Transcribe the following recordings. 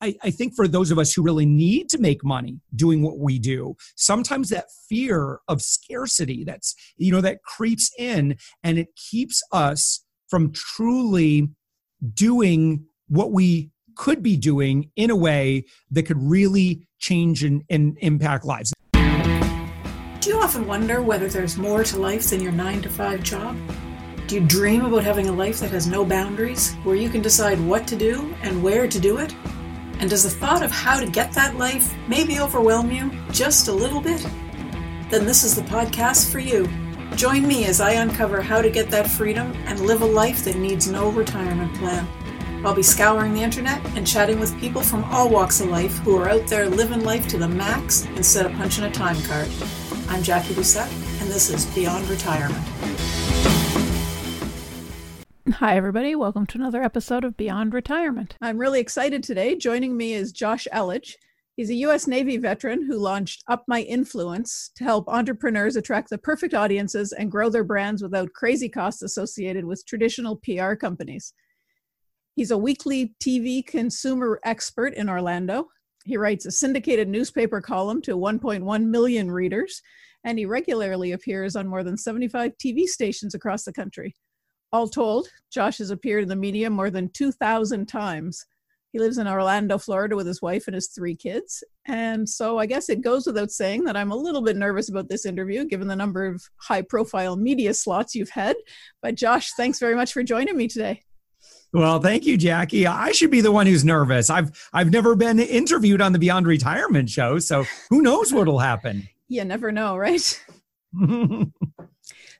I, I think for those of us who really need to make money doing what we do, sometimes that fear of scarcity that's, you know, that creeps in and it keeps us from truly doing what we could be doing in a way that could really change and, and impact lives. Do you often wonder whether there's more to life than your nine to five job? Do you dream about having a life that has no boundaries, where you can decide what to do and where to do it? And does the thought of how to get that life maybe overwhelm you just a little bit? Then this is the podcast for you. Join me as I uncover how to get that freedom and live a life that needs no retirement plan. I'll be scouring the internet and chatting with people from all walks of life who are out there living life to the max instead of punching a time card. I'm Jackie Doucette, and this is Beyond Retirement. Hi, everybody. Welcome to another episode of Beyond Retirement. I'm really excited today. Joining me is Josh Elledge. He's a U.S. Navy veteran who launched Up My Influence to help entrepreneurs attract the perfect audiences and grow their brands without crazy costs associated with traditional PR companies. He's a weekly TV consumer expert in Orlando. He writes a syndicated newspaper column to 1.1 million readers, and he regularly appears on more than 75 TV stations across the country. All told, Josh has appeared in the media more than 2,000 times. He lives in Orlando, Florida with his wife and his three kids. And so I guess it goes without saying that I'm a little bit nervous about this interview, given the number of high profile media slots you've had. But Josh, thanks very much for joining me today. Well, thank you, Jackie. I should be the one who's nervous. I've I've never been interviewed on the Beyond Retirement show, so who knows what'll happen. You never know, right?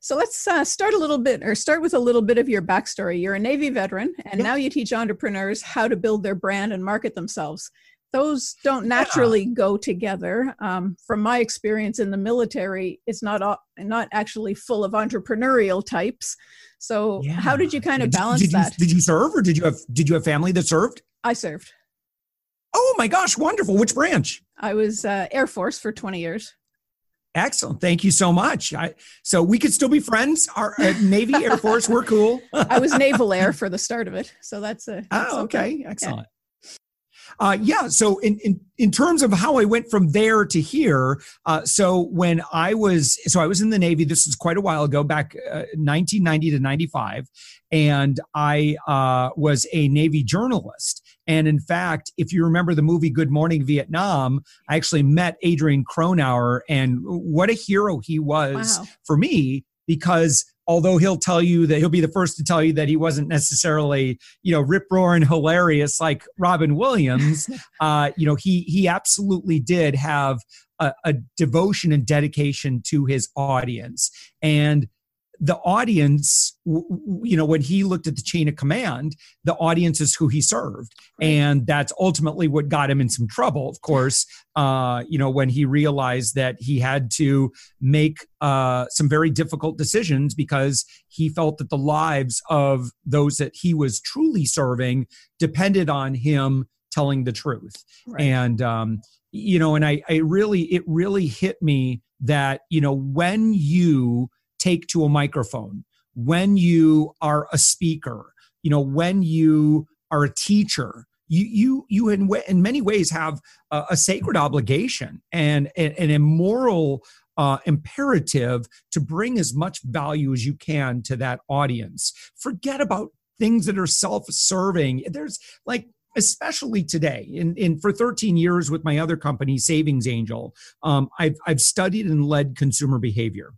So let's uh, start a little bit, or start with a little bit of your backstory. You're a Navy veteran, and now you teach entrepreneurs how to build their brand and market themselves. Those don't naturally yeah. go together. Um, from my experience in the military, it's not not actually full of entrepreneurial types. So, yeah. how did you kind of balance did, did that? did you serve, or did you have did you have family that served? I served. Oh my gosh, wonderful! Which branch? I was uh, Air Force for twenty years. Excellent. Thank you so much. I, so we could still be friends. Our uh, Navy, Air Force, we're cool. I was Naval Air for the start of it, so that's a. That's oh, okay. okay. Excellent. Yeah. Uh, yeah. So in, in in terms of how I went from there to here, uh, so when I was so I was in the Navy. This was quite a while ago, back uh, 1990 to 95, and I uh, was a Navy journalist. And in fact, if you remember the movie Good Morning Vietnam, I actually met Adrian Cronauer, and what a hero he was wow. for me because although he'll tell you that he'll be the first to tell you that he wasn't necessarily you know rip roaring hilarious like Robin Williams, uh, you know he he absolutely did have a, a devotion and dedication to his audience. And the audience you know when he looked at the chain of command the audience is who he served. And that's ultimately what got him in some trouble of course uh, you know when he realized that he had to make uh, some very difficult decisions because he felt that the lives of those that he was truly serving depended on him telling the truth. Right. and um, you know and I, I really it really hit me that you know when you take to a microphone, when you are a speaker, you know, when you are a teacher, you you you in in many ways have a, a sacred obligation and, and, and a moral uh, imperative to bring as much value as you can to that audience. Forget about things that are self-serving. There's like especially today in, in for 13 years with my other company savings angel um, I've, I've studied and led consumer behavior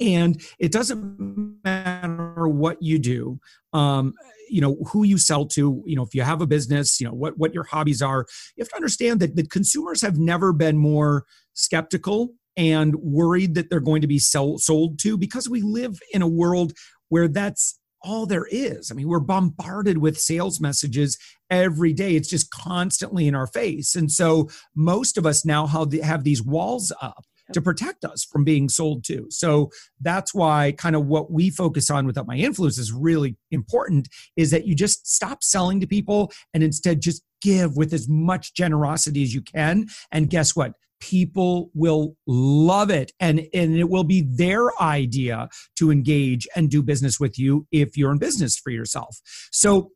and it doesn't matter what you do um, you know who you sell to you know if you have a business you know what what your hobbies are you have to understand that the consumers have never been more skeptical and worried that they're going to be sell, sold to because we live in a world where that's all there is. I mean, we're bombarded with sales messages every day. It's just constantly in our face. And so most of us now have these walls up to protect us from being sold to. So that's why kind of what we focus on with Up My Influence is really important is that you just stop selling to people and instead just give with as much generosity as you can. And guess what? people will love it and and it will be their idea to engage and do business with you if you're in business for yourself so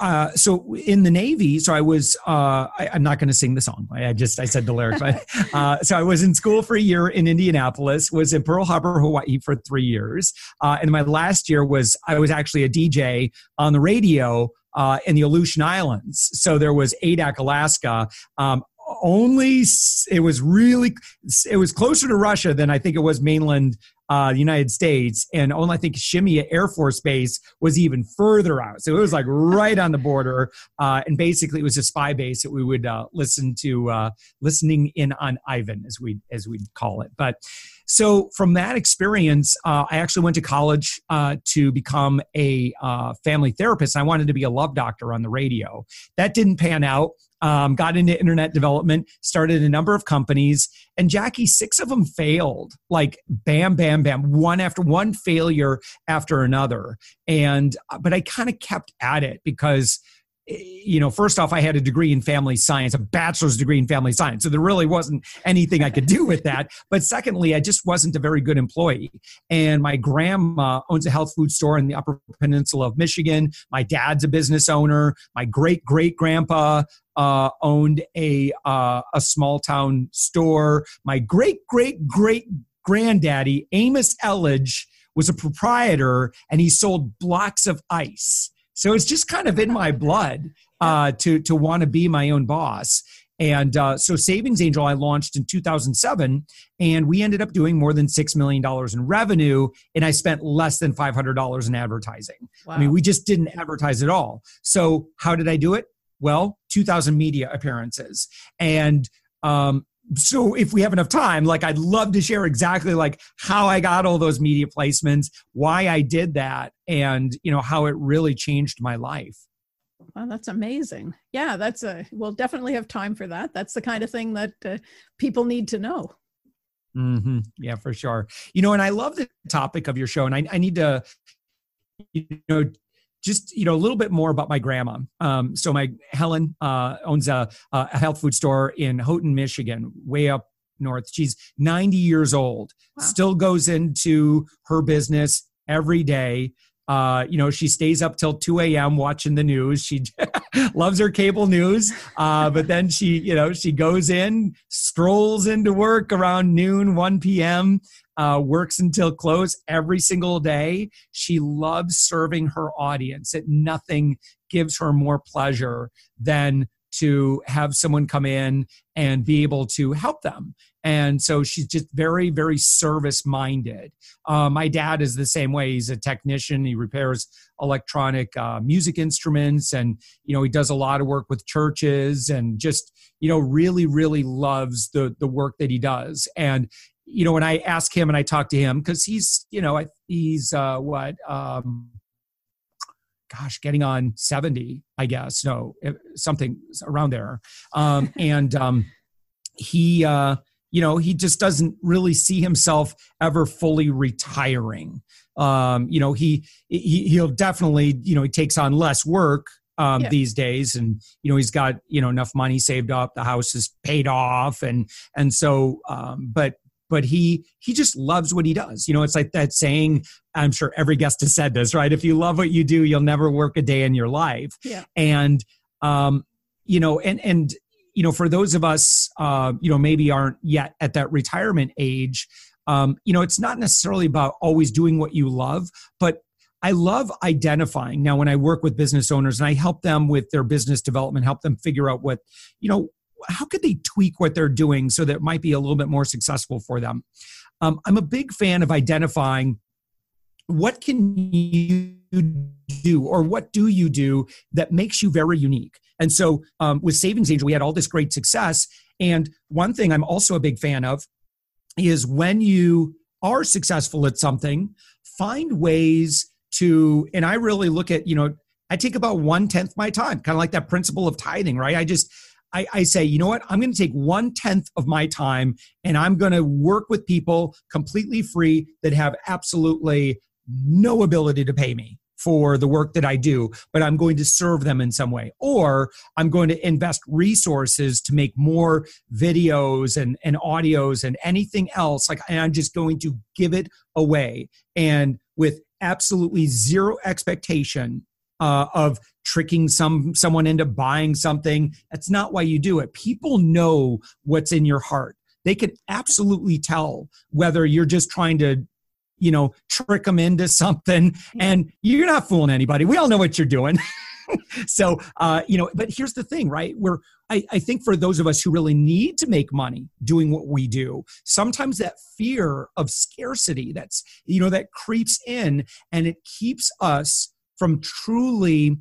uh, so in the Navy, so I was, uh, I, am not going to sing the song. I, I, just, I said the lyrics. But, uh, so I was in school for a year in Indianapolis, was in Pearl Harbor, Hawaii for three years. Uh, and my last year was, I was actually a DJ on the radio uh, in the Aleutian Islands. So there was Adak, Alaska. Um, only it was really it was closer to Russia than I think it was mainland uh, the United States, and only I think Shemya Air Force Base was even further out. So it was like right on the border, uh, and basically it was a spy base that we would uh, listen to, uh, listening in on Ivan as we as we call it. But so from that experience, uh, I actually went to college uh, to become a family therapist. I wanted to be a love doctor on the radio. That didn't pan out um, got into internet development, started a number of companies, and Jackie, six of them failed. Like bam, bam, bam, one after one failure after another. And uh, but I kind of kept at it because you know, first off, I had a degree in family science, a bachelor's degree in family science. So there really wasn't anything I could do with that. But secondly, I just wasn't a very good employee. And my grandma owns a health food store in the Upper Peninsula of Michigan. My dad's a business owner. My great great grandpa uh, owned a uh, a small town store. My great great great granddaddy Amos Elledge was a proprietor, and he sold blocks of ice. So it's just kind of in my blood uh, to to want to be my own boss. And uh, so Savings Angel I launched in 2007, and we ended up doing more than $6 million in revenue, and I spent less than $500 in advertising. Wow. I mean, we just didn't advertise at all. So how did I do it? Well, 2,000 media appearances. And um, so if we have enough time like i'd love to share exactly like how i got all those media placements why i did that and you know how it really changed my life Wow, that's amazing. Yeah, that's a we'll definitely have time for that. That's the kind of thing that uh, people need to know. Mm-hmm. Yeah, for sure. You know, and I love the topic of your show, and I, I need to, you know, just you know a little bit more about my grandma. Um, so my Helen uh, owns a, a health food store in Houghton, Michigan, way up north. She's 90 years old, wow. still goes into her business every day. Uh, you know, she stays up till 2 a.m. watching the news. She loves her cable news. Uh, but then she, you know, she goes in, strolls into work around noon, 1 p.m., uh, works until close every single day. She loves serving her audience. That nothing gives her more pleasure than to have someone come in and be able to help them. And so she's just very, very service minded. Uh, my dad is the same way. He's a technician. He repairs electronic uh, music instruments and, you know, he does a lot of work with churches and just, you know, really, really loves the, the work that he does. And, you know, when I ask him and I talk to him, because he's, you know, he's uh, what, um, gosh, getting on 70, I guess. No, eh, something around there. Um, and um, he, uh, you know, he just doesn't really see himself ever fully retiring. Um, you know, he, he he'll definitely, you know, he takes on less work um, yeah. these days, and you know, he's got you know enough money saved up, the house is paid off, and and so, um, but but he he just loves what he does. You know, it's like that saying. I'm sure every guest has said this, right? If you love what you do, you'll never work a day in your life. Yeah. And um, you know, and and you know, for those of us, uh, you know, maybe aren't yet at that retirement age. Um, you know, it's not necessarily about always doing what you love, but I love identifying now when I work with business owners and I help them with their business development, help them figure out what, you know, how could they tweak what they're doing so that it might be a little bit more successful for them? Um, i'm a big fan of identifying what can you do or what do you do that makes you very unique. And so um, with savings angel we had all this great success. And one thing i'm also a big fan of is when you are successful at something find ways to and i really look at you know i take about one tenth my time kind of like that principle of tithing right? I just I, I say, you know what? I'm going to take one tenth of my time and I'm going to work with people completely free that have absolutely no ability to pay me for the work that I do, but I'm going to serve them in some way. Or I'm going to invest resources to make more videos and, and audios and anything else. Like, I'm just going to give it away. And with absolutely zero expectation uh, of tricking some someone into buying something. That's not why you do it. People know what's in your heart. They can absolutely tell whether you're just trying to you know trick them into something and you're not fooling anybody we all know what you're doing so uh, you know but here's the thing right we're I, I think for those of us who really need to make money doing what we do sometimes that fear of scarcity that's you know that creeps in and it keeps us from truly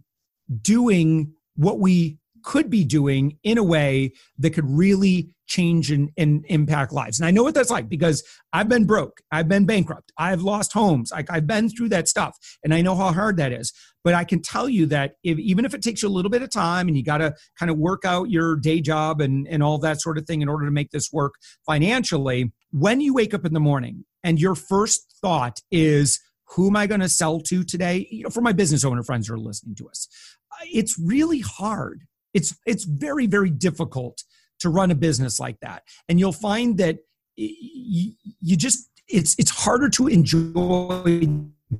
doing what we could be doing in a way that could really change and, and, impact lives. And I know what that's like because I've been broke, I've been bankrupt, I've lost homes, like I've been through that stuff, and I know how hard that is. But I can tell you that if, even if it takes you a little bit of time and you got to kind of work out your day job and, and all that sort of thing in order to make this work financially, when you wake up in the morning and your first thought is, who am I going to sell to today? You know, for my business owner friends who are listening to us, it's really hard. It's it's very very difficult to run a business like that. And you'll find that you, you just it's it's harder to enjoy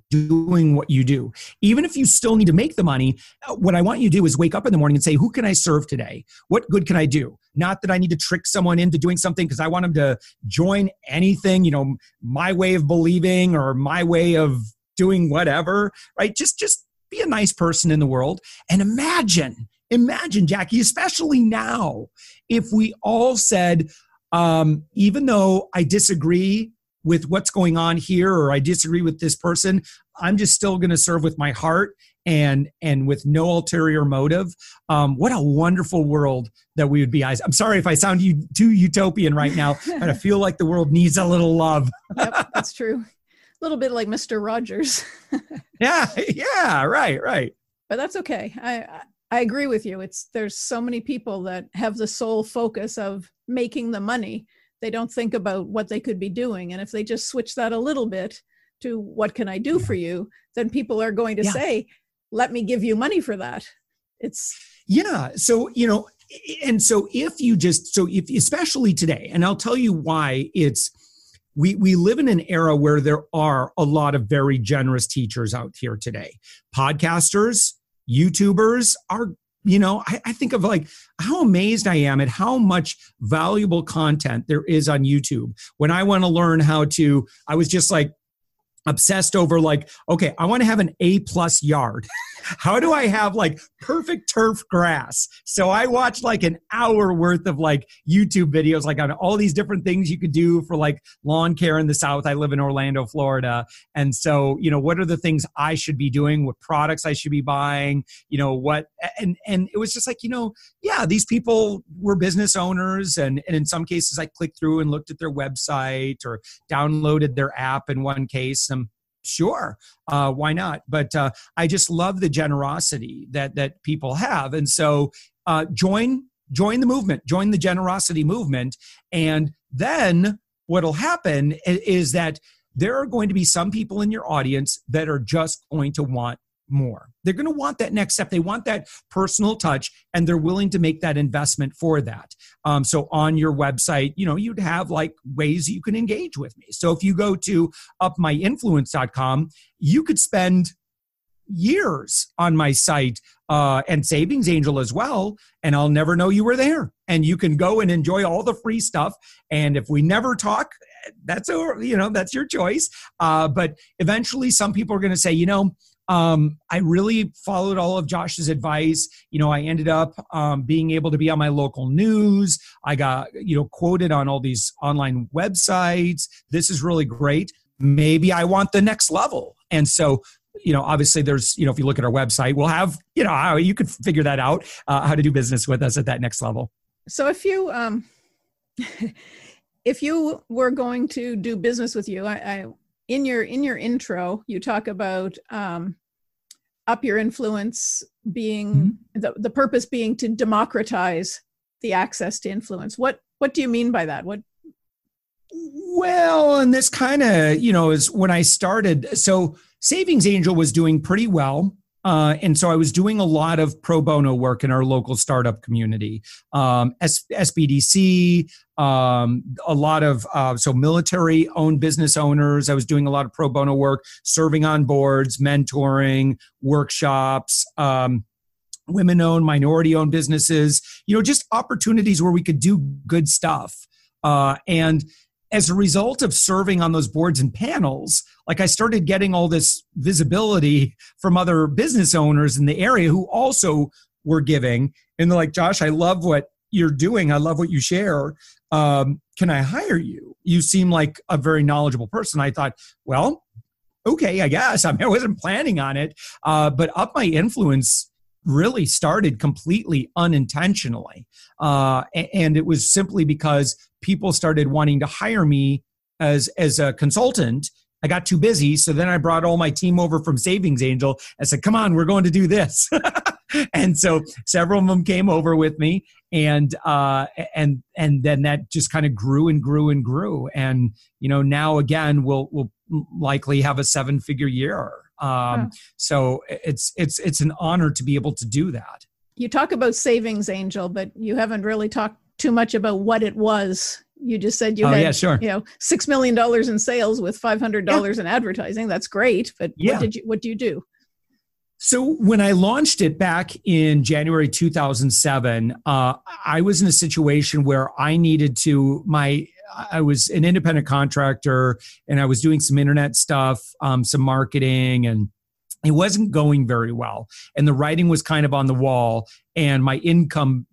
doing what you do. Even if you still need to make the money, uh, what I want you to do is wake up in the morning and say, Who can I serve today? What good can I do? Not that I need to trick someone into doing something because I want them to join anything, you know, my way of believing or my way of doing whatever, right? Just just be a nice person in the world and imagine Imagine, Jackie, especially now, if we all said, um, even though I disagree with what's going on here or I disagree with this person, I'm just still going to serve with my heart and and with no ulterior motive. Um, what a wonderful world that we would be. I'm sorry if I sound you too utopian right now, but I feel like the world needs a little love. yep, that's true. A little bit like Mr. Rogers. yeah, yeah, right, right. But that's okay. I I agree with you. It's there's so many people that have the sole focus of making the money. They don't think about what they could be doing. And if they just switch that a little bit to what can I do for you, then people are going to yeah. say, let me give you money for that. It's yeah. So, you know, and so if you just so if especially today, and I'll tell you why it's we we live in an era where there are a lot of very generous teachers out here today. Podcasters, YouTubers are, you know, I, I, think of like how amazed I am at how much valuable content there is on YouTube. When I want to learn how to, I was just like, obsessed over like okay i want to have an a plus yard. How do i have like perfect turf grass? So i watched like an hour worth of like youtube videos like on all these different things you could do for like lawn care in the south. I live in orlando florida. And so you know what are the things i should be doing? What products i should be buying? You know what and and it was just like you know yeah these people were business owners and and in some cases i clicked through and looked at their website or downloaded their app in one case sure uh, why not? But uh, i just love the generosity that that people have. And so uh, join join the movement join the generosity movement. And then what'll happen is that there are going to be some people in your audience that are just going to want more. They're going to want that next step. They want that personal touch, and they're willing to make that investment for that. Um, so on your website, you know, you'd have like ways you can engage with me. So if you go to upmyinfluence.com, you could spend years on my site uh, and Savings Angel as well, and I'll never know you were there. And you can go and enjoy all the free stuff. And if we never talk, that's a you know that's your choice. Uh, but eventually, some people are going to say, you know, um, I really followed all of Josh's advice. You know, I ended up um, being able to be on my local news. I got, you know, quoted on all these online websites. This is really great. Maybe I want the next level. And so, you know, obviously there's, you know, if you look at our website, we'll have, you know, how you could figure that out, uh, how to do business with us at that next level. So if you, um, if you were going to do business with you, I, I in your in your intro you talk about um, up your influence being mm-hmm. the, the purpose being to democratize the access to influence. What what do you mean by that? What? Well and this kind of you know is when i started so savings angel was doing pretty well uh, and so I was doing a lot of pro bono work in our local startup community, um, S- SBDC, um, a lot of uh, so military owned business owners. I was doing a lot of pro bono work, serving on boards, mentoring, workshops. Um, women owned, minority owned businesses, you know, just opportunities where we could do good stuff. Uh, and as a result of serving on those boards and panels, like I started getting all this visibility from other business owners in the area who also were giving. And they're like, Josh, I love what you're doing. I love what you share. Um, can I hire you? You seem like a very knowledgeable person. I thought, well, okay, I guess. I mean, I wasn't planning on it. Uh, but Up My Influence really started completely unintentionally. Uh, and it was simply because people started wanting to hire me as, as a consultant. I got too busy. So then I brought all my team over from Savings Angel. I said, come on, we're going to do this. and so several of them came over with me and uh and and then that just kind of grew and grew and grew and you know now again we'll we'll likely have a seven figure year um, So it's it's it's an honor to be able to do that. You talk about savings angel, but you haven't really talked too much about what it was. You just said you oh, had yeah, sure. you know six million dollars in sales with five hundred dollars yeah. in advertising. That's great, but yeah. what did you what do you do? So when I launched it back in January 2007, uh, I was in a situation where I needed to my I was an independent contractor and I was doing some internet stuff, um, some marketing, and it wasn't going very well. And the writing was kind of on the wall, and my income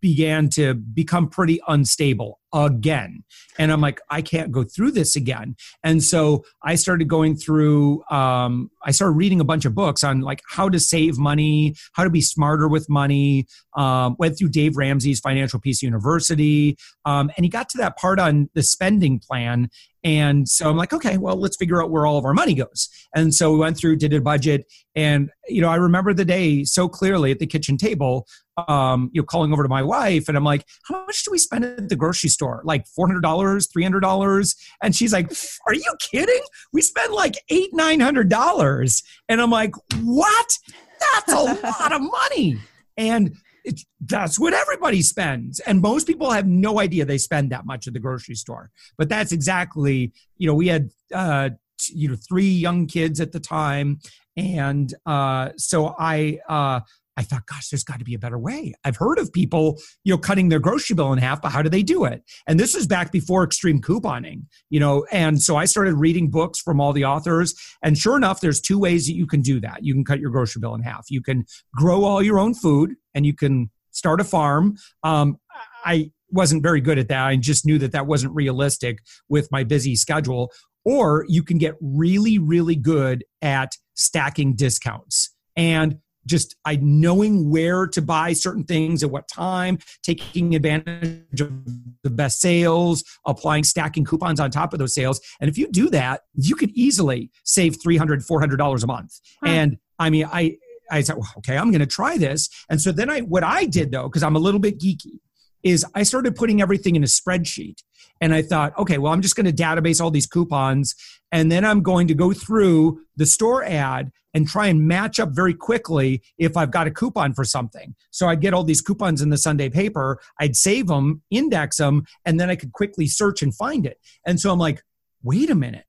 began to become pretty unstable again. And I'm like, I can't go through this again. And so I started going through, um, I started reading a bunch of books on like how to save money, how to be smarter with money. Um, went through Dave Ramsey's Financial Peace University. Um, and he got to that part on the spending plan. And so I'm like, okay, well, let's figure out where all of our money goes. And so we went through, did a budget. And, you know, I remember the day so clearly at the kitchen table, um, you know, calling over to my wife. And I'm like, how much do we spend at the grocery store? Like $400, $300? And she's like, are you kidding? We spend like eight, $900. And I'm like, what? That's a lot of money. And it, that's what everybody spends. And most people have no idea they spend that much at the grocery store. But that's exactly, you know, we had, uh, you know, three young kids at the time. And uh, so I, uh, I thought, gosh, there's got to be a better way. I've heard of people, you know, cutting their grocery bill in half, but how do they do it? And this was back before extreme couponing, you know, and so I started reading books from all the authors. And sure enough, there's two ways that you can do that. You can cut your grocery bill in half. You can grow all your own food and you can start a farm. Um, I wasn't very good at that. I just knew that that wasn't realistic with my busy schedule. Or you can get really, really good at stacking discounts. And just I knowing where to buy certain things at what time, taking advantage of the best sales, applying stacking coupons on top of those sales. And if you do that, you could easily save $300, $400 a month. Huh. And I mean, I, I said, well, okay, I'm going to try this. And so then I, what I did though, because I'm a little bit geeky, is I started putting everything in a spreadsheet. And I thought, okay, well, I'm just going to database all these coupons. And then I'm going to go through the store ad and try and match up very quickly if I've got a coupon for something. So I'd get all these coupons in the Sunday paper, I'd save them, index them, and then I could quickly search and find it. And so I'm like, wait a minute.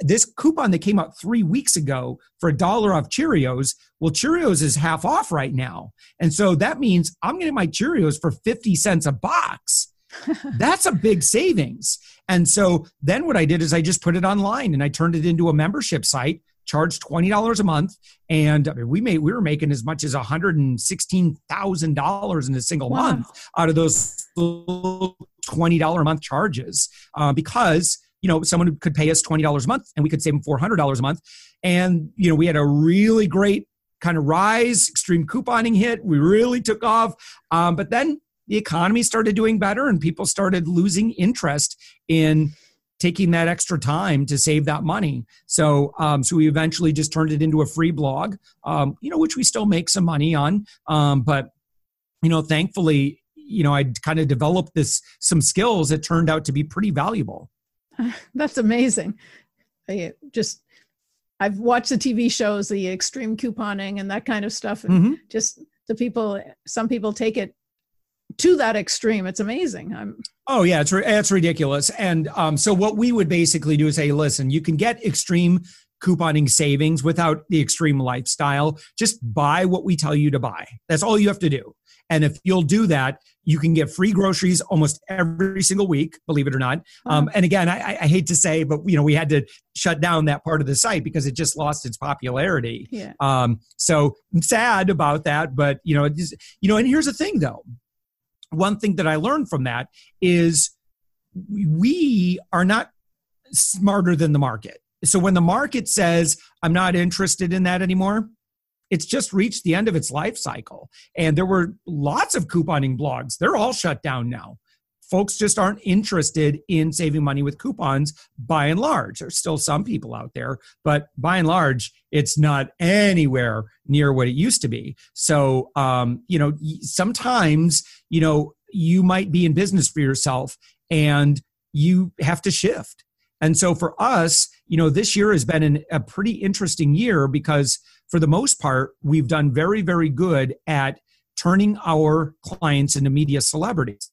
This coupon that came out three weeks ago for a dollar off Cheerios, well, Cheerios is half off right now. And so that means I'm getting my Cheerios for 50 cents a box. That's a big savings. And so then what I did is I just put it online and I turned it into a membership site, charged $20 a month. And we made, we were making as much as $116,000 in a single wow. month out of those $20 a month charges uh, because you know someone could pay us $20 a month and we could save them $400 a month and you know we had a really great kind of rise extreme couponing hit we really took off um, but then the economy started doing better and people started losing interest in taking that extra time to save that money. So, um, so we eventually just turned it into a free blog, um, you know, which we still make some money on. Um, but, you know, thankfully, you know, I kind of developed this some skills that turned out to be pretty valuable. That's amazing. I just I've watched the TV shows, the extreme couponing and that kind of stuff, and mm-hmm. just the people. Some people take it to that extreme. It's amazing. I'm Oh yeah, it's it's ridiculous. And um, so what we would basically do is say, listen, you can get extreme couponing savings without the extreme lifestyle. Just buy what we tell you to buy. That's all you have to do. And if you'll do that, you can get free groceries almost every single week, believe it or not. Um, and again, I, I, hate to say, but you know, we had to shut down that part of the site because it just lost its popularity. Yeah. Um, so I'm sad about that, but you know, just, you know, and here's the thing though. One thing that I learned from that is we are not smarter than the market. So when the market says, I'm not interested in that anymore, it's just reached the end of its life cycle. And there were lots of couponing blogs. They're all shut down now. Folks just aren't interested in saving money with coupons by and large. There's still some people out there, but by and large, it's not anywhere near what it used to be. So, um, you know, sometimes, you know, you might be in business for yourself and you have to shift. And so for us, you know, this year has been an, a pretty interesting year because for the most part, we've done very, very good at turning our clients into media celebrities.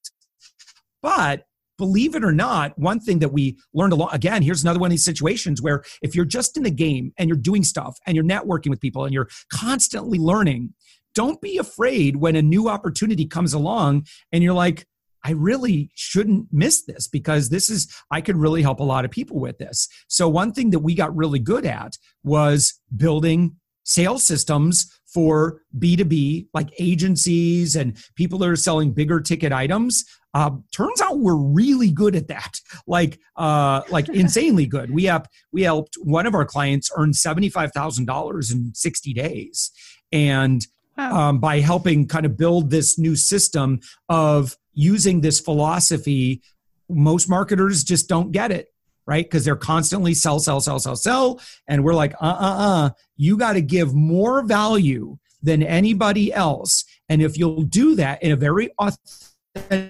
But believe it or not, one thing that we learned a lot again, here's another one of these situations where if you're just in the game and you're doing stuff and you're networking with people and you're constantly learning, don't be afraid when a new opportunity comes along and you're like, I really shouldn't miss this because this is, I could really help a lot of people with this. So, one thing that we got really good at was building sales systems for B2B, like agencies and people that are selling bigger ticket items. Uh, turns out we're really good at that, like uh, like insanely good. We have we helped one of our clients earn seventy five thousand dollars in sixty days, and wow. um, by helping kind of build this new system of using this philosophy, most marketers just don't get it right? Because they're constantly sell, sell, sell, sell, sell. And we're like, uh uh uh, you got to give more value than anybody else. And if you'll do that in a very authentic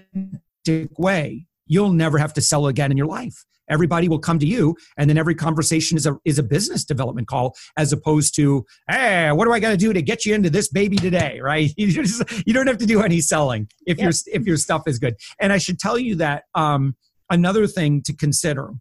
way, you'll never have to sell again in your life. Everybody will come to you, and then every conversation is a is a business development call, as opposed to, hey, what do I got to do to get you into this baby today? Right? You just you don't have to do any selling if yep. your if your stuff is good. And I should tell you that um, another thing to consider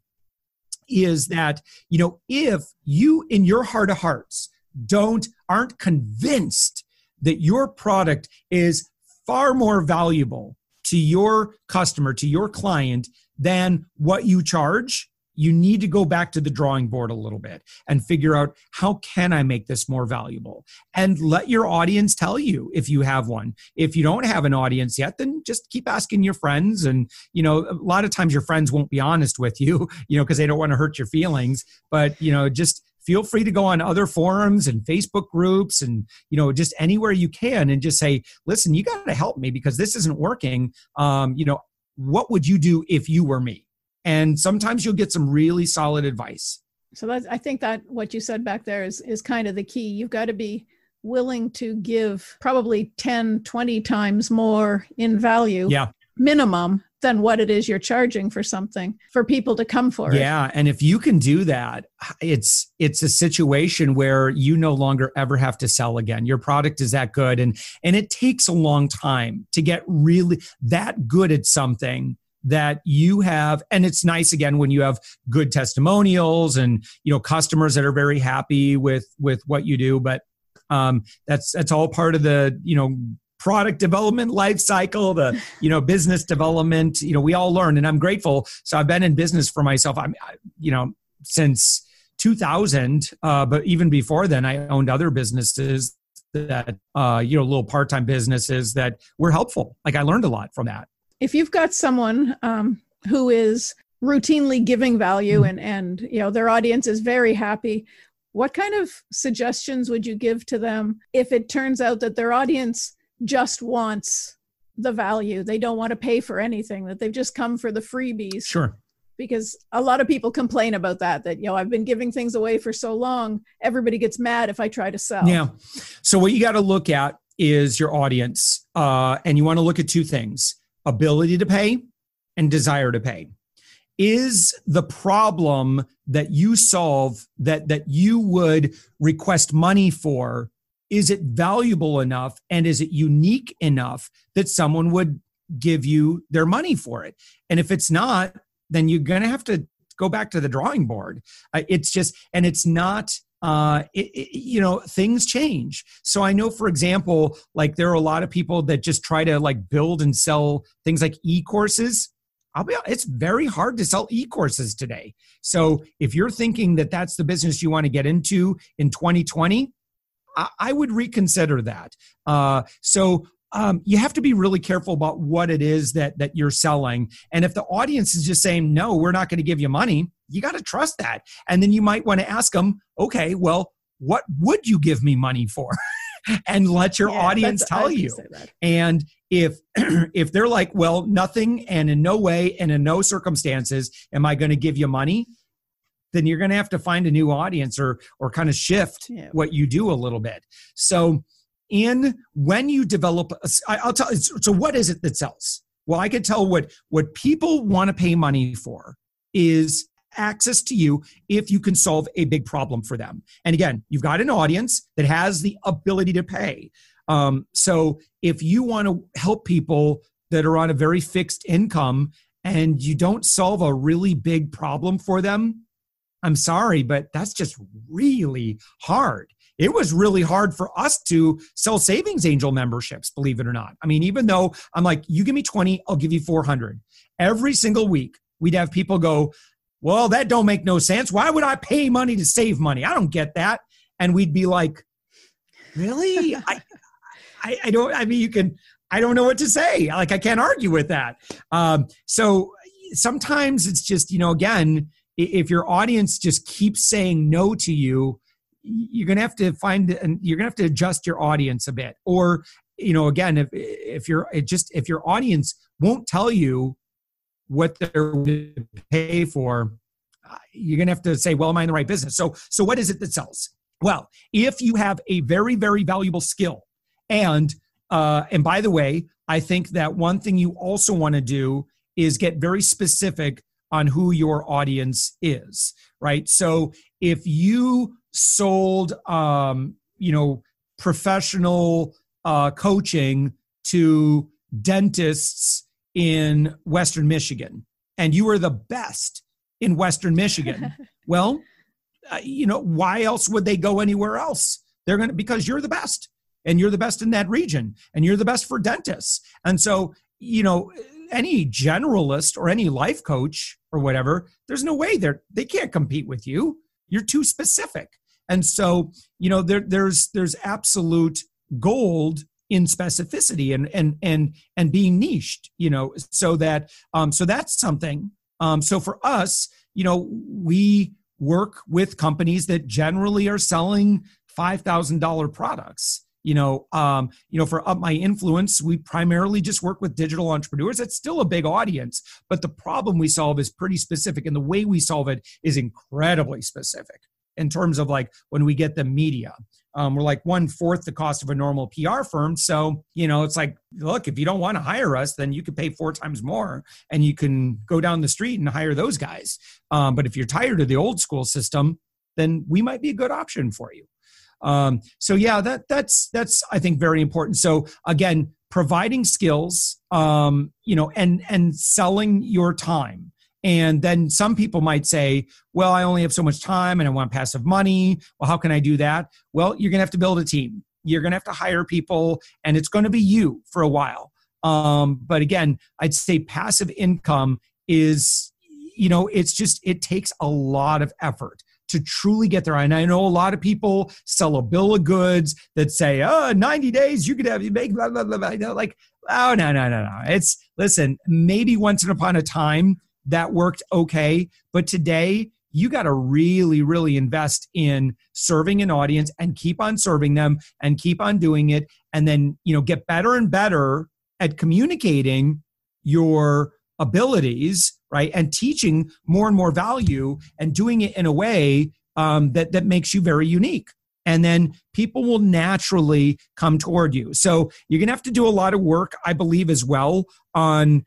is that you know if you in your heart of hearts don't aren't convinced that your product is far more valuable to your customer to your client than what you charge you need to go back to the drawing board a little bit and figure out how can i make this more valuable? And let your audience tell you if you have one. If you don't have an audience yet then just keep asking your friends. And you know a lot of times your friends won't be honest with you you know because they don't want to hurt your feelings. But you know just feel free to go on other forums and facebook groups and you know just anywhere you can and just say listen you got to help me because this isn't working. Um, you know what would you do if you were me and sometimes you'll get some really solid advice so that's i think that what you said back there is is kind of the key you've got to be willing to give probably 10 20 times more in value yeah minimum than what it is you're charging for something for people to come for yeah, it. Yeah, and if you can do that, it's it's a situation where you no longer ever have to sell again. Your product is that good and and it takes a long time to get really that good at something that you have and it's nice again when you have good testimonials and you know customers that are very happy with with what you do but um that's that's all part of the you know product development life cycle the you know business development you know we all learn and i'm grateful. So i've been in business for myself i'm you know since 2000 uh, but even before then i owned other businesses that uh, you know little part-time businesses that were helpful. Like i learned a lot from that if you've got someone um, who is routinely giving value mm-hmm. and and you know their audience is very happy what kind of suggestions would you give to them if it turns out that their audience just wants the value? They don't want to pay for anything that they've just come for the freebies? Sure. Because a lot of people complain about that that you know i've been giving things away for so long everybody gets mad if i try to sell. Yeah. So what you got to look at is your audience uh, and you want to look at two things ability to pay and desire to pay is the problem that you solve that that you would request money for is it valuable enough and is it unique enough that someone would give you their money for it and if it's not then you're going to have to go back to the drawing board. Uh, it's just, and it's not uh, it, it, you know things change so i know for example like there are a lot of people that just try to like build and sell things like e-courses I'll be it's very hard to sell e-courses today. So if you're thinking that that's the business you want to get into in 2020, I, I would reconsider that. Uh, so um, you have to be really careful about what it is that that you're selling. And if the audience is just saying no, we're not going to give you money, you got to trust that. And then you might want to ask them, okay, well, what would you give me money for? and let your yeah, audience tell you. And if if they're like, well, nothing and in no way and in no circumstances am I going to give you money, then you're going to have to find a new audience or or kind of shift yeah. what you do a little bit. So in when you develop a, I'll tell so what is it that sells? Well, I could tell what what people want to pay money for is access to you if you can solve a big problem for them. And again, you've got an audience that has the ability to pay. Um, so if you want to help people that are on a very fixed income and you don't solve a really big problem for them, I'm sorry, but that's just really hard. It was really hard for us to sell savings angel memberships, believe it or not. I mean, even though I'm like, you give me 20, I'll give you 400. Every single week, we'd have people go, well, that don't make no sense. Why would I pay money to save money? I don't get that. And we'd be like, really? I, I, I, don't, I mean, you can, I don't know what to say. Like, I can't argue with that. Um, so sometimes it's just, you know, again, if your audience just keeps saying no to you, you're going to have to find, and you're going to have to adjust your audience a bit. Or, you know, again, if, if you're it just, if your audience won't tell you what they're to pay for, you're going to have to say, well, am I in the right business? So, so what is it that sells? Well, if you have a very, very valuable skill, and uh, and by the way, I think that one thing you also want to do is get very specific on who your audience is, right? So if you sold, um, you know, professional uh, coaching to dentists in Western Michigan and you are the best in Western Michigan, well, uh, you know, why else would they go anywhere else? They're going to, because you're the best and you're the best in that region and you're the best for dentists. And so, you know, any generalist or any life coach or whatever, there's no way they're, they can't compete with you. You're too specific. And so, you know, there, there's, there's absolute gold in specificity and and and and being niched you know so that um so that's something. Um so for us you know we work with companies that generally are selling $5000 products you know um you know for up my influence we primarily just work with digital entrepreneurs. It's still a big audience but the problem we solve is pretty specific and the way we solve it is incredibly specific in terms of like when we get the media um, we're like one fourth the cost of a normal PR firm. So, you know, it's like, look, if you don't want to hire us, then you could pay four times more and you can go down the street and hire those guys. Um, but if you're tired of the old school system, then we might be a good option for you. Um, so yeah, that that's that's I think very important. So again, providing skills, um, you know, and and selling your time. And then some people might say, well, I only have so much time and I want passive money. Well, how can I do that? Well, you're going to have to build a team. You're going to have to hire people, and it's going to be you for a while. Um, but again, I'd say passive income is, you know, it's just, it takes a lot of effort to truly get there. And I know a lot of people sell a bill of goods that say, oh, 90 days, you could have, you make blah, blah, blah, blah. Like, oh, no, no, no, no. It's, listen, maybe once upon a time, that worked okay. But today, you got to really, really invest in serving an audience and keep on serving them and keep on doing it. And then, you know, get better and better at communicating your abilities, right? And teaching more and more value and doing it in a way um, that, that makes you very unique. And then people will naturally come toward you. So you're going to have to do a lot of work, I believe, as well on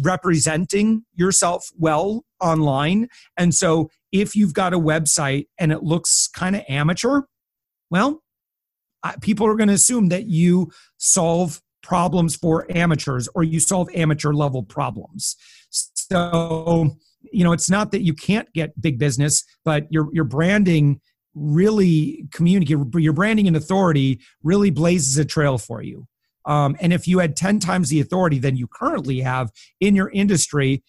representing yourself well online. And so if you've got a website and it looks kind of amateur, well, people are going to assume that you solve problems for amateurs or you solve amateur level problems. So, you know, it's not that you can't get big business, but your your branding really communicate your branding and authority really blazes a trail for you. Um, and if you had 10 times the authority than you currently have in your industry,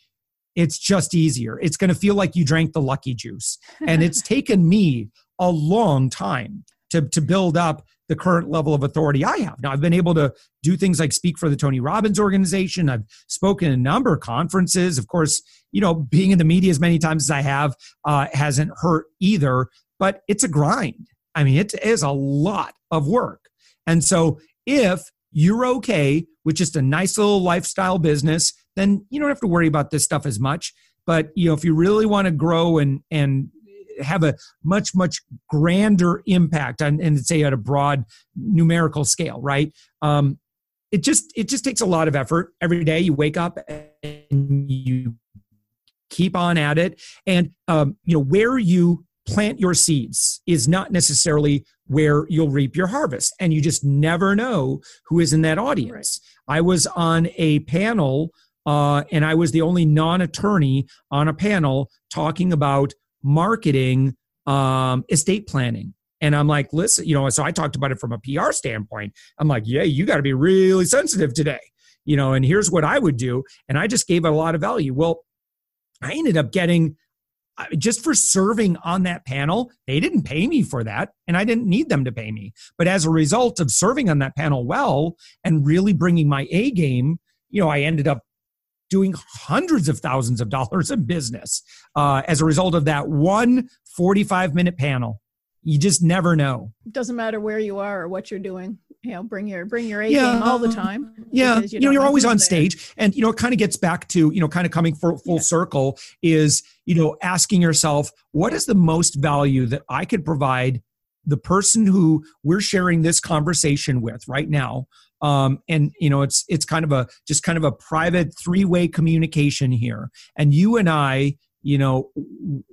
it's just easier. It's going to feel like you drank the lucky juice. And it's taken me a long time to, to build up the current level of authority I have. Now, I've been able to do things like speak for the Tony Robbins organization. I've spoken in a number of conferences. Of course, you know, being in the media as many times as I have uh, hasn't hurt either, but it's a grind. I mean, it is a lot of work. And so if you're okay with just a nice little lifestyle business, then you don't have to worry about this stuff as much. But you know, if you really want to grow and and have a much much grander impact on and say at a broad numerical scale, right? Um, it just it just takes a lot of effort every day. You wake up and you keep on at it, and um, you know where you plant your seeds is not necessarily where you'll reap your harvest. And you just never know who is in that audience. Right. I was on a panel, uh, and I was the only non attorney on a panel talking about marketing um, estate planning. And I'm like, listen, you know, so I talked about it from a PR standpoint. I'm like, yeah, you got to be really sensitive today, you know, and here's what I would do. And I just gave it a lot of value. Well, I ended up getting just for serving on that panel, they didn't pay me for that, and I didn't need them to pay me. But as a result of serving on that panel well and really bringing my A game, you know, I ended up doing hundreds of thousands of dollars in business uh, as a result of that one 45 minute panel. You just never know. Doesn't matter where you are or what you're doing you know bring your bring your A yeah. game all the time. Yeah, you, you, know you're always on stage, and you know it kind of gets back to you know kind of coming for full yeah. circle is you know asking yourself what is the most value that I could provide the person who we're sharing this conversation with right now. Um, and you know it's it's kind of a just kind of a private three way communication here, and you and I, you know,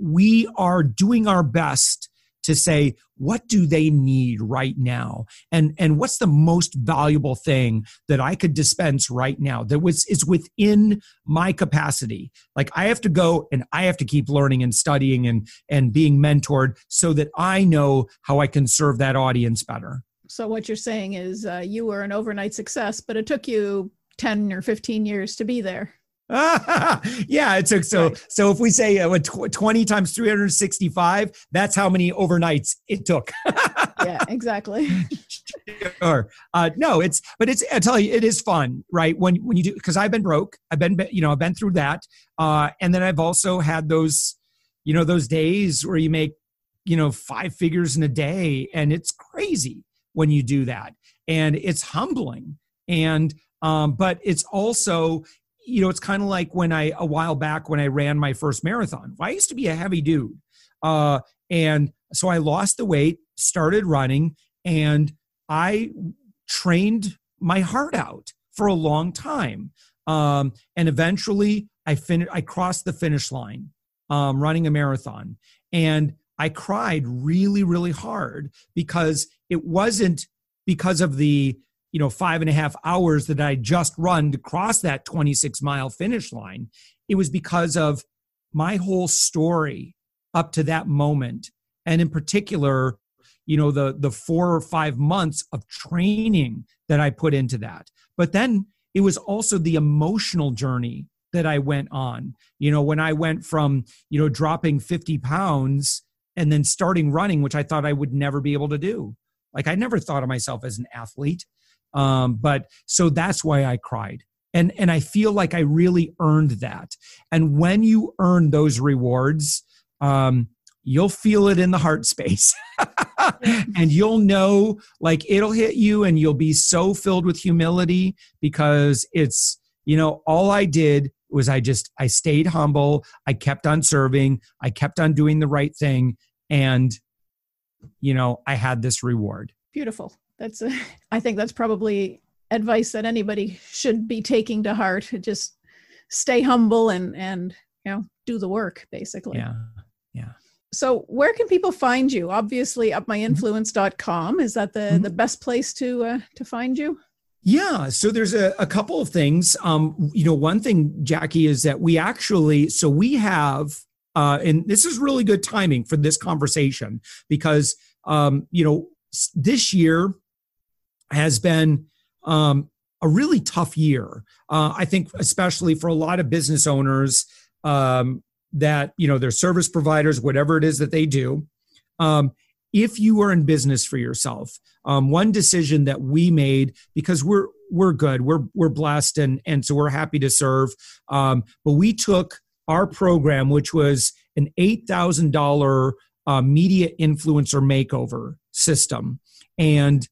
we are doing our best to say what do they need right now? And and what's the most valuable thing that i could dispense right now that was is within my capacity? Like i have to go and i have to keep learning and studying and and being mentored so that i know how i can serve that audience better. So what you're saying is uh, you were an overnight success but it took you 10 or 15 years to be there yeah, it took so right. so if we say uh, 20 times 365, that's how many overnights it took. yeah, exactly. sure. Uh, no, it's but it's I tell you, it is fun, right? When when you do because I've been broke, I've been you know I've been through that, uh, and then I've also had those you know those days where you make you know five figures in a day, and it's crazy when you do that, and it's humbling, and um, but it's also you know, it's kind of like when I, a while back when I ran my first marathon. I used to be a heavy dude. Uh, and so I lost the weight, started running, and I trained my heart out for a long time. Um, and eventually I fin- I crossed the finish line um, running a marathon. And I cried really, really hard because it wasn't because of the you know five and a half hours that i just run to cross that 26 mile finish line it was because of my whole story up to that moment. And in particular you know the the four or five months of training that i put into that. But then it was also the emotional journey that i went on. You know when i went from you know dropping 50 pounds and then starting running which i thought i would never be able to do. Like i never thought of myself as an athlete um, but so that's why I cried. And, and I feel like I really earned that. And when you earn those rewards, um, you'll feel it in the heart space. and you'll know like it'll hit you and you'll be so filled with humility because it's, you know, all I did was I just, I stayed humble. I kept on serving. I kept on doing the right thing. And, you know, I had this reward. Beautiful that's a, I think that's probably advice that anybody should be taking to heart. Just stay humble and and you know do the work basically. Yeah. Yeah. So where can people find you? Obviously upmyinfluence.com is that the mm-hmm. the best place to uh, to find you? Yeah, so there's a, a couple of things. Um, you know, one thing, Jackie, is that we actually, so we have, uh, and this is really good timing for this conversation because, um, you know, this year has been um, a really tough year. Uh, I think, especially for a lot of business owners um, that, you know, they're service providers, whatever it is that they do. Um, if you are in business for yourself, um, one decision that we made because we're we're good, we're we're blessed, and and so we're happy to serve. Um, but we took our program, which was an eight thousand uh, media influencer makeover system, and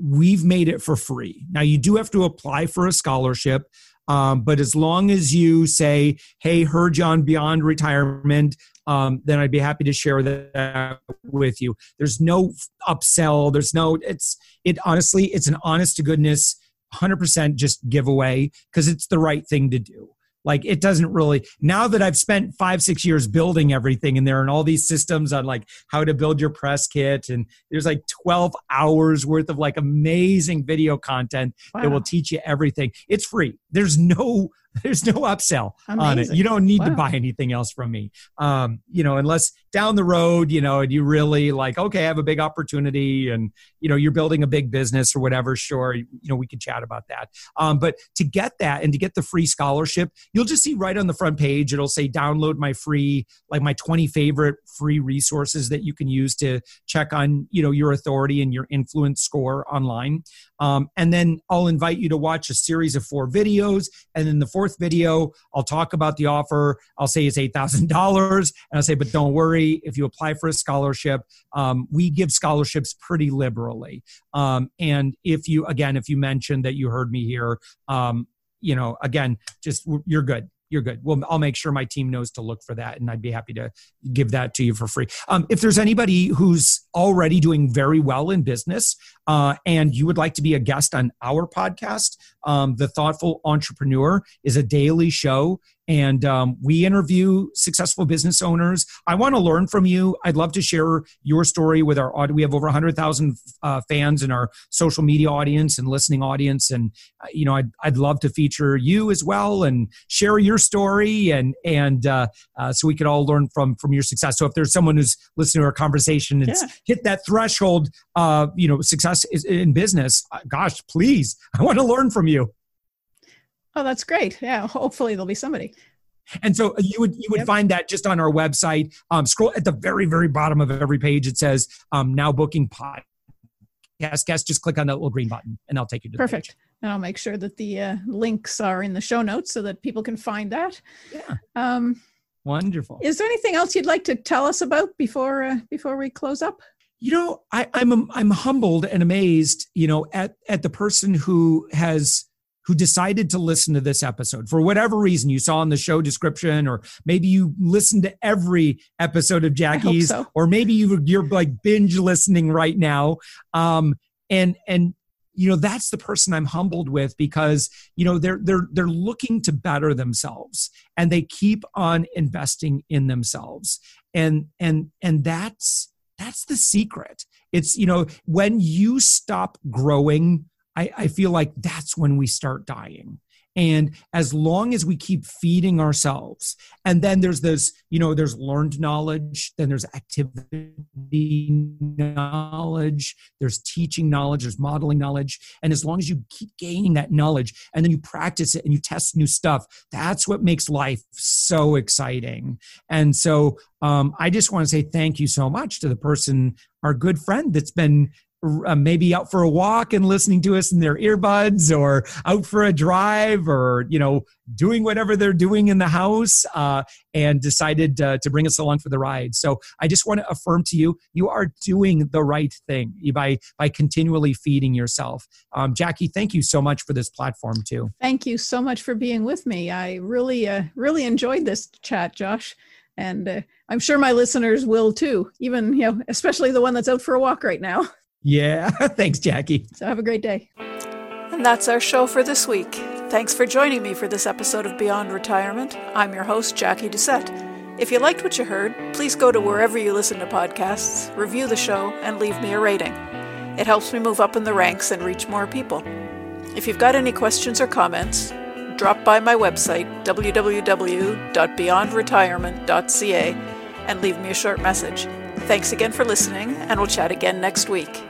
we've made it for free. Now you do have to apply for a scholarship. Um, but as long as you say, "Hey, heard you on Beyond Retirement," um, then I'd be happy to share that with you. There's no upsell. There's no. It's it honestly. It's an honest to goodness, hundred percent just giveaway because it's the right thing to do. Like it doesn't really, now that I've spent five, six years building everything and there are all these systems on like how to build your press kit. And there's like 12 hours worth of like amazing video content wow. that will teach you everything. It's free. There's no, there's no upsell Amazing. on it. You don't need wow. to buy anything else from me. Um, you know, unless down the road, you know, and you really like, okay, I have a big opportunity and, you know, you're building a big business or whatever, sure, you know, we could chat about that. Um, but to get that and to get the free scholarship, you'll just see right on the front page, it'll say download my free, like my 20 favorite free resources that you can use to check on, you know, your authority and your influence score online. Um, and then I'll invite you to watch a series of four videos. And in the fourth video, I'll talk about the offer. I'll say it's $8,000. And I'll say, but don't worry, if you apply for a scholarship, um, we give scholarships pretty liberally. Um, and if you, again, if you mentioned that you heard me here, um, you know, again, just you're good you're good. Well, I'll make sure my team knows to look for that, and I'd be happy to give that to you for free. Um, if there's anybody who's already doing very well in business uh, and you would like to be a guest on our podcast, um, The Thoughtful Entrepreneur is a daily show and um, we interview successful business owners. I want to learn from you. I'd love to share your story with our audience. We have over 100,000 uh, fans in our social media audience and listening audience, and uh, you know, I'd, I'd love to feature you as well and share your story, and and uh, uh so we could all learn from from your success. So if there's someone who's listening to our conversation and yeah. hit that threshold, uh, you know, success in business, uh, gosh, please, I want to learn from you. Oh, that's great. Yeah, hopefully there'll be somebody. And so uh, you would you would yep. find that just on our website. Um, scroll at the very very bottom of every page. It says um, now booking pod. Yes, guest. Just click on that little green button, and I'll take you to perfect. And I'll make sure that the uh, links are in the show notes so that people can find that. Yeah. Um, Wonderful. Is there anything else you'd like to tell us about before uh, before we close up? You know, I, I'm I'm humbled and amazed. You know, at at the person who has who decided to listen to this episode for whatever reason you saw in the show description, or maybe you listened to every episode of Jackie's, so. or maybe you, you're like binge listening right now. Um, and, and, you know that's the person i'm humbled with because you know they're they're they're looking to better themselves and they keep on investing in themselves and and and that's that's the secret it's you know when you stop growing I, I feel like that's when we start dying. And as long as we keep feeding ourselves, and then there's this, you know, there's learned knowledge, then there's activity knowledge, there's teaching knowledge, there's modeling knowledge. And as long as you keep gaining that knowledge and then you practice it and you test new stuff, that's what makes life so exciting. And so um, I just want to say thank you so much to the person, our good friend that's been uh, maybe out for a walk and listening to us in their earbuds or out for a drive or you know doing whatever they're doing in the house uh, and decided uh, to bring us along for the ride. So i just want to affirm to you you are doing the right thing by by continually feeding yourself. Um, jackie thank you so much for this platform too. Thank you so much for being with me. I really uh, really enjoyed this chat josh and uh, i'm sure my listeners will too even you know especially the one that's out for a walk right now Yeah. Thanks, Jackie. So have a great day. And that's our show for this week. Thanks for joining me for this episode of Beyond Retirement. I'm your host, Jackie Doucette. If you liked what you heard, please go to wherever you listen to podcasts, review the show, and leave me a rating. It helps me move up in the ranks and reach more people. If you've got any questions or comments, drop by my website, www.beyondretirement.ca, and leave me a short message. Thanks again for listening, and we'll chat again next week.